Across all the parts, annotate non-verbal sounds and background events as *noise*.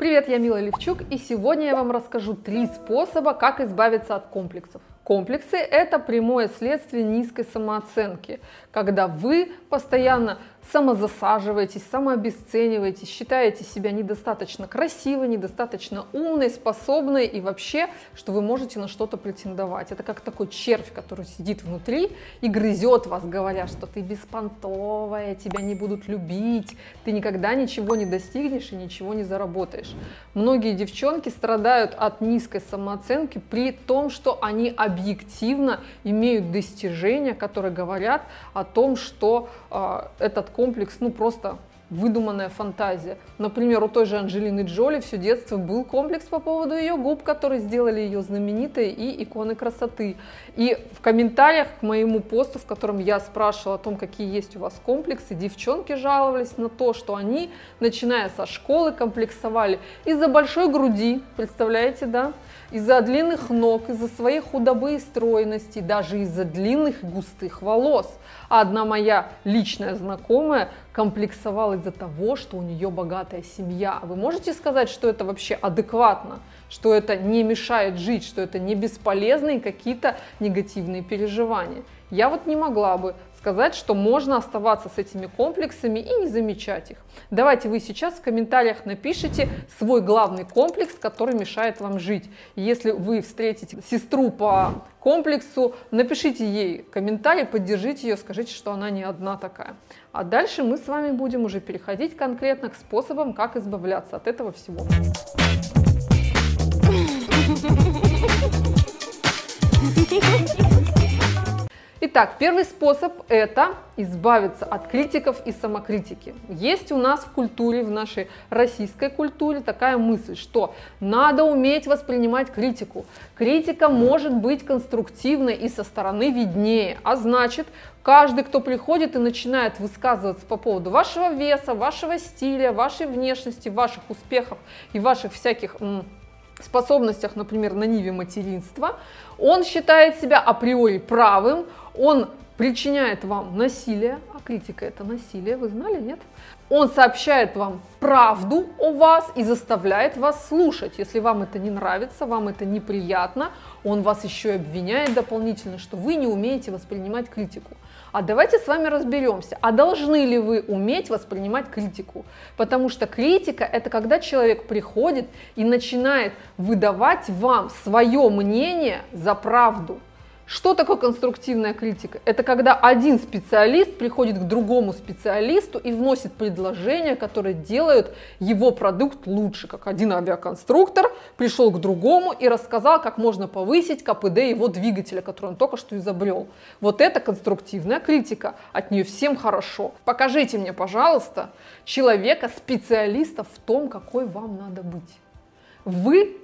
Привет, я Мила Левчук, и сегодня я вам расскажу три способа, как избавиться от комплексов. Комплексы – это прямое следствие низкой самооценки, когда вы постоянно самозасаживаетесь, самообесцениваете, считаете себя недостаточно красивой, недостаточно умной, способной и вообще, что вы можете на что-то претендовать. Это как такой червь, который сидит внутри и грызет вас, говоря, что ты беспонтовая, тебя не будут любить, ты никогда ничего не достигнешь и ничего не заработаешь. Многие девчонки страдают от низкой самооценки при том, что они объективно имеют достижения, которые говорят о том, что э, этот комплекс, ну просто выдуманная фантазия. Например, у той же Анджелины Джоли все детство был комплекс по поводу ее губ, которые сделали ее знаменитой и иконой красоты. И в комментариях к моему посту, в котором я спрашивала о том, какие есть у вас комплексы, девчонки жаловались на то, что они, начиная со школы, комплексовали из-за большой груди, представляете, да, из-за длинных ног, из-за своей худобы и стройности, даже из-за длинных густых волос. А одна моя личная знакомая комплексовала из-за того, что у нее богатая семья. Вы можете сказать, что это вообще адекватно, что это не мешает жить, что это не бесполезные какие-то негативные переживания? Я вот не могла бы сказать, что можно оставаться с этими комплексами и не замечать их. Давайте вы сейчас в комментариях напишите свой главный комплекс, который мешает вам жить. Если вы встретите сестру по комплексу, напишите ей комментарий, поддержите ее, скажите, что она не одна такая. А дальше мы с вами будем уже переходить конкретно к способам, как избавляться от этого всего. *laughs* Итак, первый способ – это избавиться от критиков и самокритики. Есть у нас в культуре, в нашей российской культуре такая мысль, что надо уметь воспринимать критику. Критика может быть конструктивной и со стороны виднее, а значит, каждый, кто приходит и начинает высказываться по поводу вашего веса, вашего стиля, вашей внешности, ваших успехов и ваших всяких способностях, например, на ниве материнства, он считает себя априори правым, он причиняет вам насилие, а критика это насилие, вы знали, нет? Он сообщает вам правду о вас и заставляет вас слушать. Если вам это не нравится, вам это неприятно, он вас еще и обвиняет дополнительно, что вы не умеете воспринимать критику. А давайте с вами разберемся, а должны ли вы уметь воспринимать критику? Потому что критика – это когда человек приходит и начинает выдавать вам свое мнение за правду – что такое конструктивная критика? Это когда один специалист приходит к другому специалисту и вносит предложения, которые делают его продукт лучше. Как один авиаконструктор пришел к другому и рассказал, как можно повысить КПД его двигателя, который он только что изобрел. Вот это конструктивная критика. От нее всем хорошо. Покажите мне, пожалуйста, человека, специалиста в том, какой вам надо быть. Вы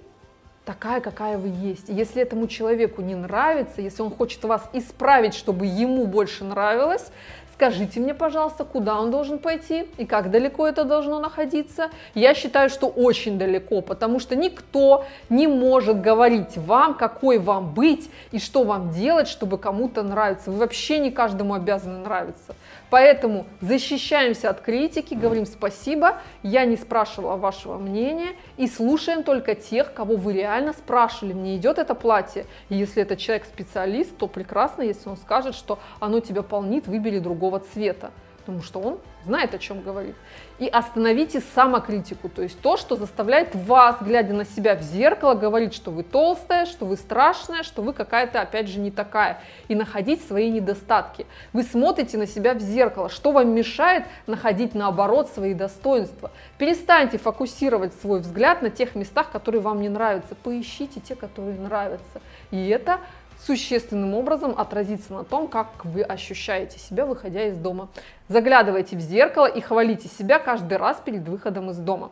такая, какая вы есть. Если этому человеку не нравится, если он хочет вас исправить, чтобы ему больше нравилось, Скажите мне, пожалуйста, куда он должен пойти и как далеко это должно находиться. Я считаю, что очень далеко, потому что никто не может говорить вам, какой вам быть и что вам делать, чтобы кому-то нравиться. Вы вообще не каждому обязаны нравиться. Поэтому защищаемся от критики, говорим спасибо, я не спрашивала вашего мнения и слушаем только тех, кого вы реально спрашивали, мне идет это платье. И если это человек специалист, то прекрасно, если он скажет, что оно тебя полнит, выбери другого другого цвета, потому что он знает, о чем говорит. И остановите самокритику, то есть то, что заставляет вас, глядя на себя в зеркало, говорить, что вы толстая, что вы страшная, что вы какая-то, опять же, не такая, и находить свои недостатки. Вы смотрите на себя в зеркало, что вам мешает находить, наоборот, свои достоинства. Перестаньте фокусировать свой взгляд на тех местах, которые вам не нравятся, поищите те, которые нравятся. И это существенным образом отразится на том, как вы ощущаете себя, выходя из дома. Заглядывайте в зеркало и хвалите себя каждый раз перед выходом из дома.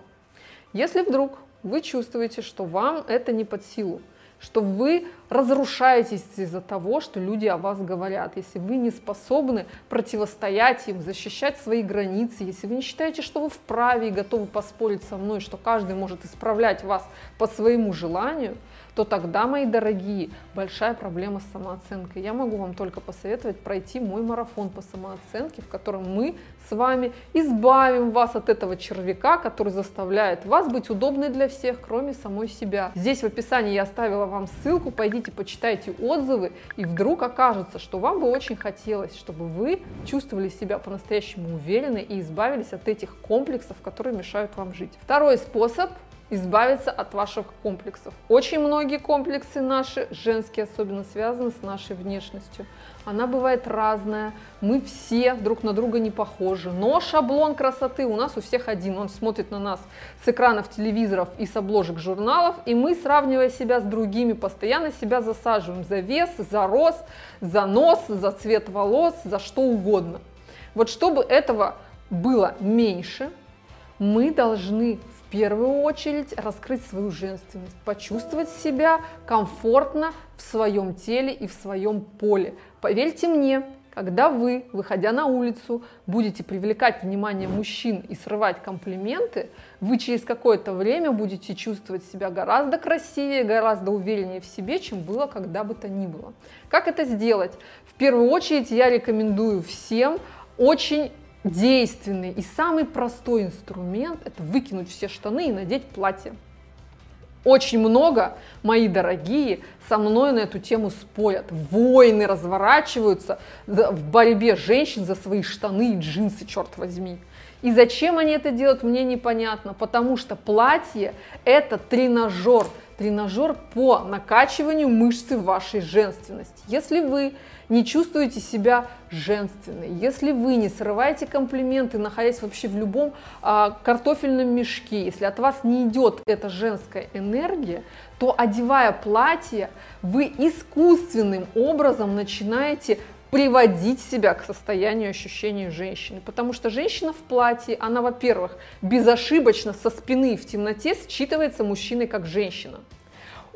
Если вдруг вы чувствуете, что вам это не под силу, что вы разрушаетесь из-за того, что люди о вас говорят, если вы не способны противостоять им, защищать свои границы, если вы не считаете, что вы вправе и готовы поспорить со мной, что каждый может исправлять вас по своему желанию, то тогда, мои дорогие, большая проблема с самооценкой. Я могу вам только посоветовать пройти мой марафон по самооценке, в котором мы с вами избавим вас от этого червяка, который заставляет вас быть удобной для всех, кроме самой себя. Здесь в описании я оставила вам ссылку, пойдите почитайте отзывы, и вдруг окажется, что вам бы очень хотелось, чтобы вы чувствовали себя по-настоящему уверенно и избавились от этих комплексов, которые мешают вам жить. Второй способ избавиться от ваших комплексов. Очень многие комплексы наши, женские особенно, связаны с нашей внешностью. Она бывает разная, мы все друг на друга не похожи, но шаблон красоты у нас у всех один. Он смотрит на нас с экранов телевизоров и с обложек журналов, и мы, сравнивая себя с другими, постоянно себя засаживаем за вес, за рост, за нос, за цвет волос, за что угодно. Вот чтобы этого было меньше, мы должны первую очередь раскрыть свою женственность, почувствовать себя комфортно в своем теле и в своем поле. Поверьте мне, когда вы, выходя на улицу, будете привлекать внимание мужчин и срывать комплименты, вы через какое-то время будете чувствовать себя гораздо красивее, гораздо увереннее в себе, чем было когда бы то ни было. Как это сделать? В первую очередь я рекомендую всем очень действенный и самый простой инструмент – это выкинуть все штаны и надеть платье. Очень много, мои дорогие, со мной на эту тему спорят. Войны разворачиваются в борьбе женщин за свои штаны и джинсы, черт возьми. И зачем они это делают, мне непонятно, потому что платье – это тренажер, тренажер по накачиванию мышцы вашей женственности. Если вы не чувствуете себя женственной, если вы не срываете комплименты, находясь вообще в любом а, картофельном мешке, если от вас не идет эта женская энергия, то одевая платье, вы искусственным образом начинаете приводить себя к состоянию ощущения женщины. Потому что женщина в платье, она, во-первых, безошибочно со спины в темноте считывается мужчиной как женщина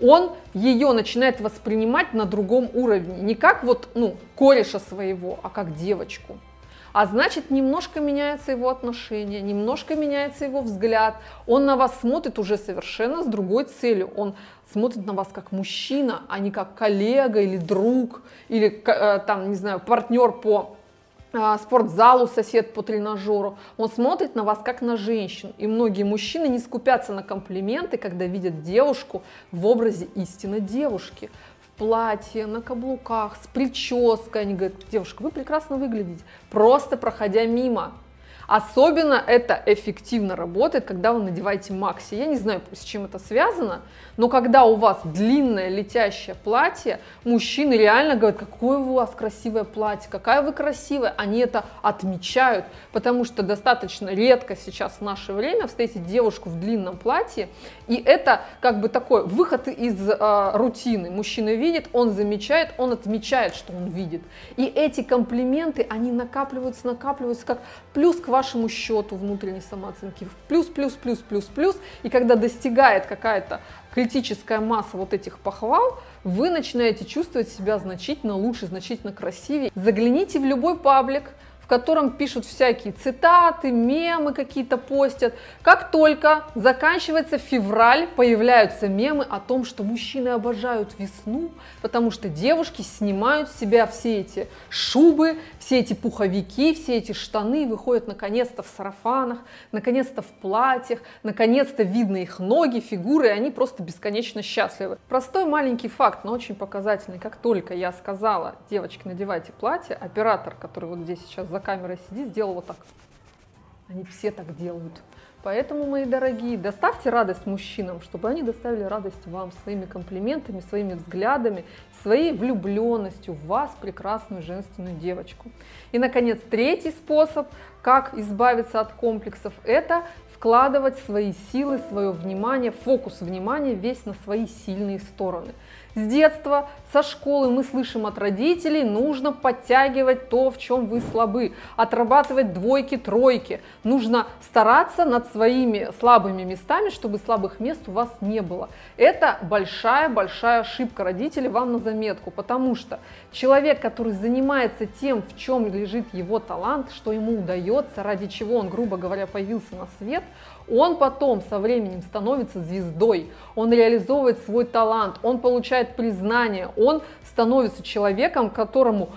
он ее начинает воспринимать на другом уровне. Не как вот, ну, кореша своего, а как девочку. А значит, немножко меняется его отношение, немножко меняется его взгляд. Он на вас смотрит уже совершенно с другой целью. Он смотрит на вас как мужчина, а не как коллега или друг, или э, там, не знаю, партнер по а, спортзалу, сосед по тренажеру. Он смотрит на вас как на женщину. И многие мужчины не скупятся на комплименты, когда видят девушку в образе истинно девушки. Платье, на каблуках, с прической. Они говорят, девушка, вы прекрасно выглядите, просто проходя мимо. Особенно это эффективно работает, когда вы надеваете макси. Я не знаю, с чем это связано, но когда у вас длинное летящее платье, мужчины реально говорят, какое у вас красивое платье, какая вы красивая. Они это отмечают, потому что достаточно редко сейчас в наше время встретить девушку в длинном платье. И это как бы такой выход из э, рутины. Мужчина видит, он замечает, он отмечает, что он видит. И эти комплименты, они накапливаются, накапливаются как плюс к вашему счету внутренней самооценки. Плюс, плюс, плюс, плюс, плюс. И когда достигает какая-то критическая масса вот этих похвал, вы начинаете чувствовать себя значительно лучше, значительно красивее. Загляните в любой паблик, в котором пишут всякие цитаты, мемы какие-то постят. Как только заканчивается февраль, появляются мемы о том, что мужчины обожают весну, потому что девушки снимают с себя все эти шубы, все эти пуховики, все эти штаны, выходят наконец-то в сарафанах, наконец-то в платьях, наконец-то видно их ноги, фигуры, и они просто бесконечно счастливы. Простой маленький факт, но очень показательный. Как только я сказала, девочки, надевайте платье, оператор, который вот здесь сейчас за камерой сидит, сделал вот так. Они все так делают. Поэтому, мои дорогие, доставьте радость мужчинам, чтобы они доставили радость вам своими комплиментами, своими взглядами, своей влюбленностью в вас, прекрасную женственную девочку. И, наконец, третий способ, как избавиться от комплексов, это вкладывать свои силы, свое внимание, фокус внимания весь на свои сильные стороны – с детства, со школы мы слышим от родителей, нужно подтягивать то, в чем вы слабы, отрабатывать двойки, тройки. Нужно стараться над своими слабыми местами, чтобы слабых мест у вас не было. Это большая-большая ошибка родителей вам на заметку, потому что человек, который занимается тем, в чем лежит его талант, что ему удается, ради чего он, грубо говоря, появился на свет, он потом со временем становится звездой, он реализовывает свой талант, он получает признание, он становится человеком, которому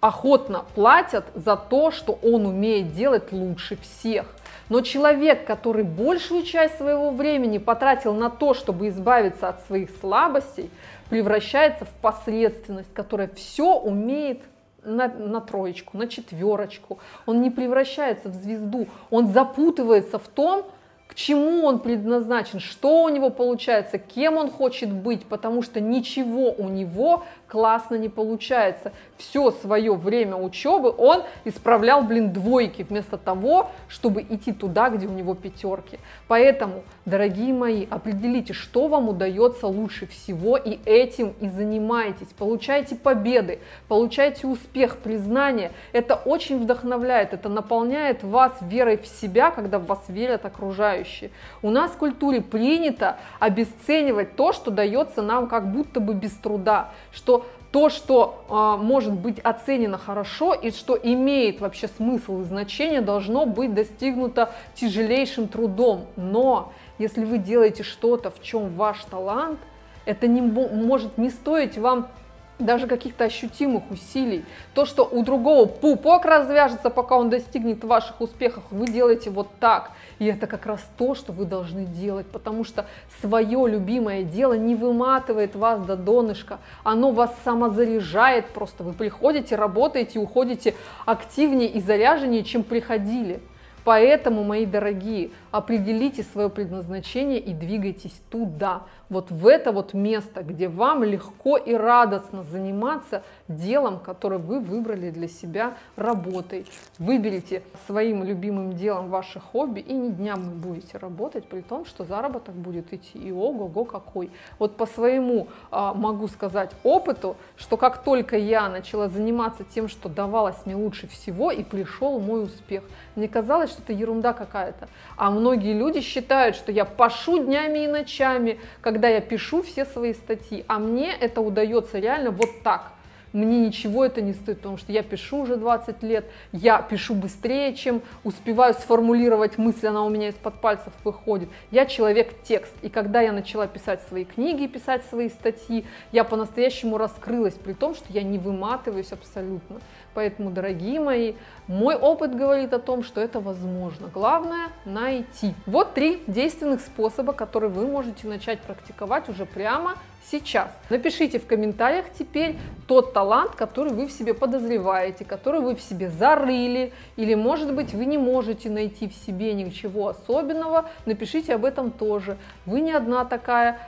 охотно платят за то, что он умеет делать лучше всех. Но человек, который большую часть своего времени потратил на то, чтобы избавиться от своих слабостей, превращается в посредственность, которая все умеет на, на троечку, на четверочку. Он не превращается в звезду, он запутывается в том, к чему он предназначен, что у него получается, кем он хочет быть, потому что ничего у него классно не получается. Все свое время учебы он исправлял, блин, двойки, вместо того, чтобы идти туда, где у него пятерки. Поэтому, дорогие мои, определите, что вам удается лучше всего, и этим и занимайтесь. Получайте победы, получайте успех, признание. Это очень вдохновляет, это наполняет вас верой в себя, когда в вас верят окружающие. У нас в культуре принято обесценивать то, что дается нам как будто бы без труда, что то, что э, может быть оценено хорошо и что имеет вообще смысл и значение, должно быть достигнуто тяжелейшим трудом. Но если вы делаете что-то, в чем ваш талант, это не может не стоить вам даже каких-то ощутимых усилий. То, что у другого пупок развяжется, пока он достигнет ваших успехов, вы делаете вот так. И это как раз то, что вы должны делать, потому что свое любимое дело не выматывает вас до донышка, оно вас самозаряжает просто. Вы приходите, работаете, уходите активнее и заряженнее, чем приходили. Поэтому, мои дорогие, определите свое предназначение и двигайтесь туда, вот в это вот место, где вам легко и радостно заниматься делом, которое вы выбрали для себя работой. Выберите своим любимым делом ваше хобби и не днями будете работать, при том, что заработок будет идти и ого-го какой. Вот по своему а, могу сказать опыту, что как только я начала заниматься тем, что давалось мне лучше всего, и пришел мой успех. Мне казалось, что это ерунда какая-то. А многие люди считают, что я пашу днями и ночами, когда я пишу все свои статьи. А мне это удается реально вот так мне ничего это не стоит, потому что я пишу уже 20 лет, я пишу быстрее, чем успеваю сформулировать мысль, она у меня из-под пальцев выходит. Я человек-текст, и когда я начала писать свои книги, писать свои статьи, я по-настоящему раскрылась, при том, что я не выматываюсь абсолютно. Поэтому, дорогие мои, мой опыт говорит о том, что это возможно. Главное найти. Вот три действенных способа, которые вы можете начать практиковать уже прямо сейчас. Напишите в комментариях теперь тот талант, который вы в себе подозреваете, который вы в себе зарыли, или может быть вы не можете найти в себе ничего особенного, напишите об этом тоже. Вы не одна такая,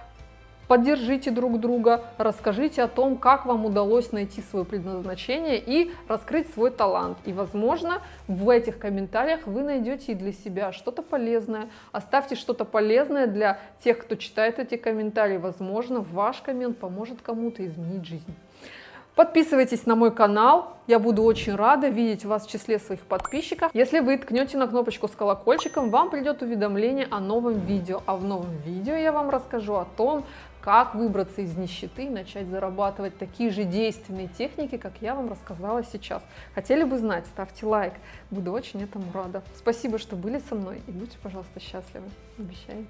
поддержите друг друга, расскажите о том, как вам удалось найти свое предназначение и раскрыть свой талант. И, возможно, в этих комментариях вы найдете и для себя что-то полезное. Оставьте что-то полезное для тех, кто читает эти комментарии. Возможно, ваш коммент поможет кому-то изменить жизнь. Подписывайтесь на мой канал, я буду очень рада видеть вас в числе своих подписчиков. Если вы ткнете на кнопочку с колокольчиком, вам придет уведомление о новом видео. А в новом видео я вам расскажу о том, как выбраться из нищеты и начать зарабатывать такие же действенные техники, как я вам рассказала сейчас. Хотели бы знать, ставьте лайк, буду очень этому рада. Спасибо, что были со мной и будьте, пожалуйста, счастливы. Обещаете?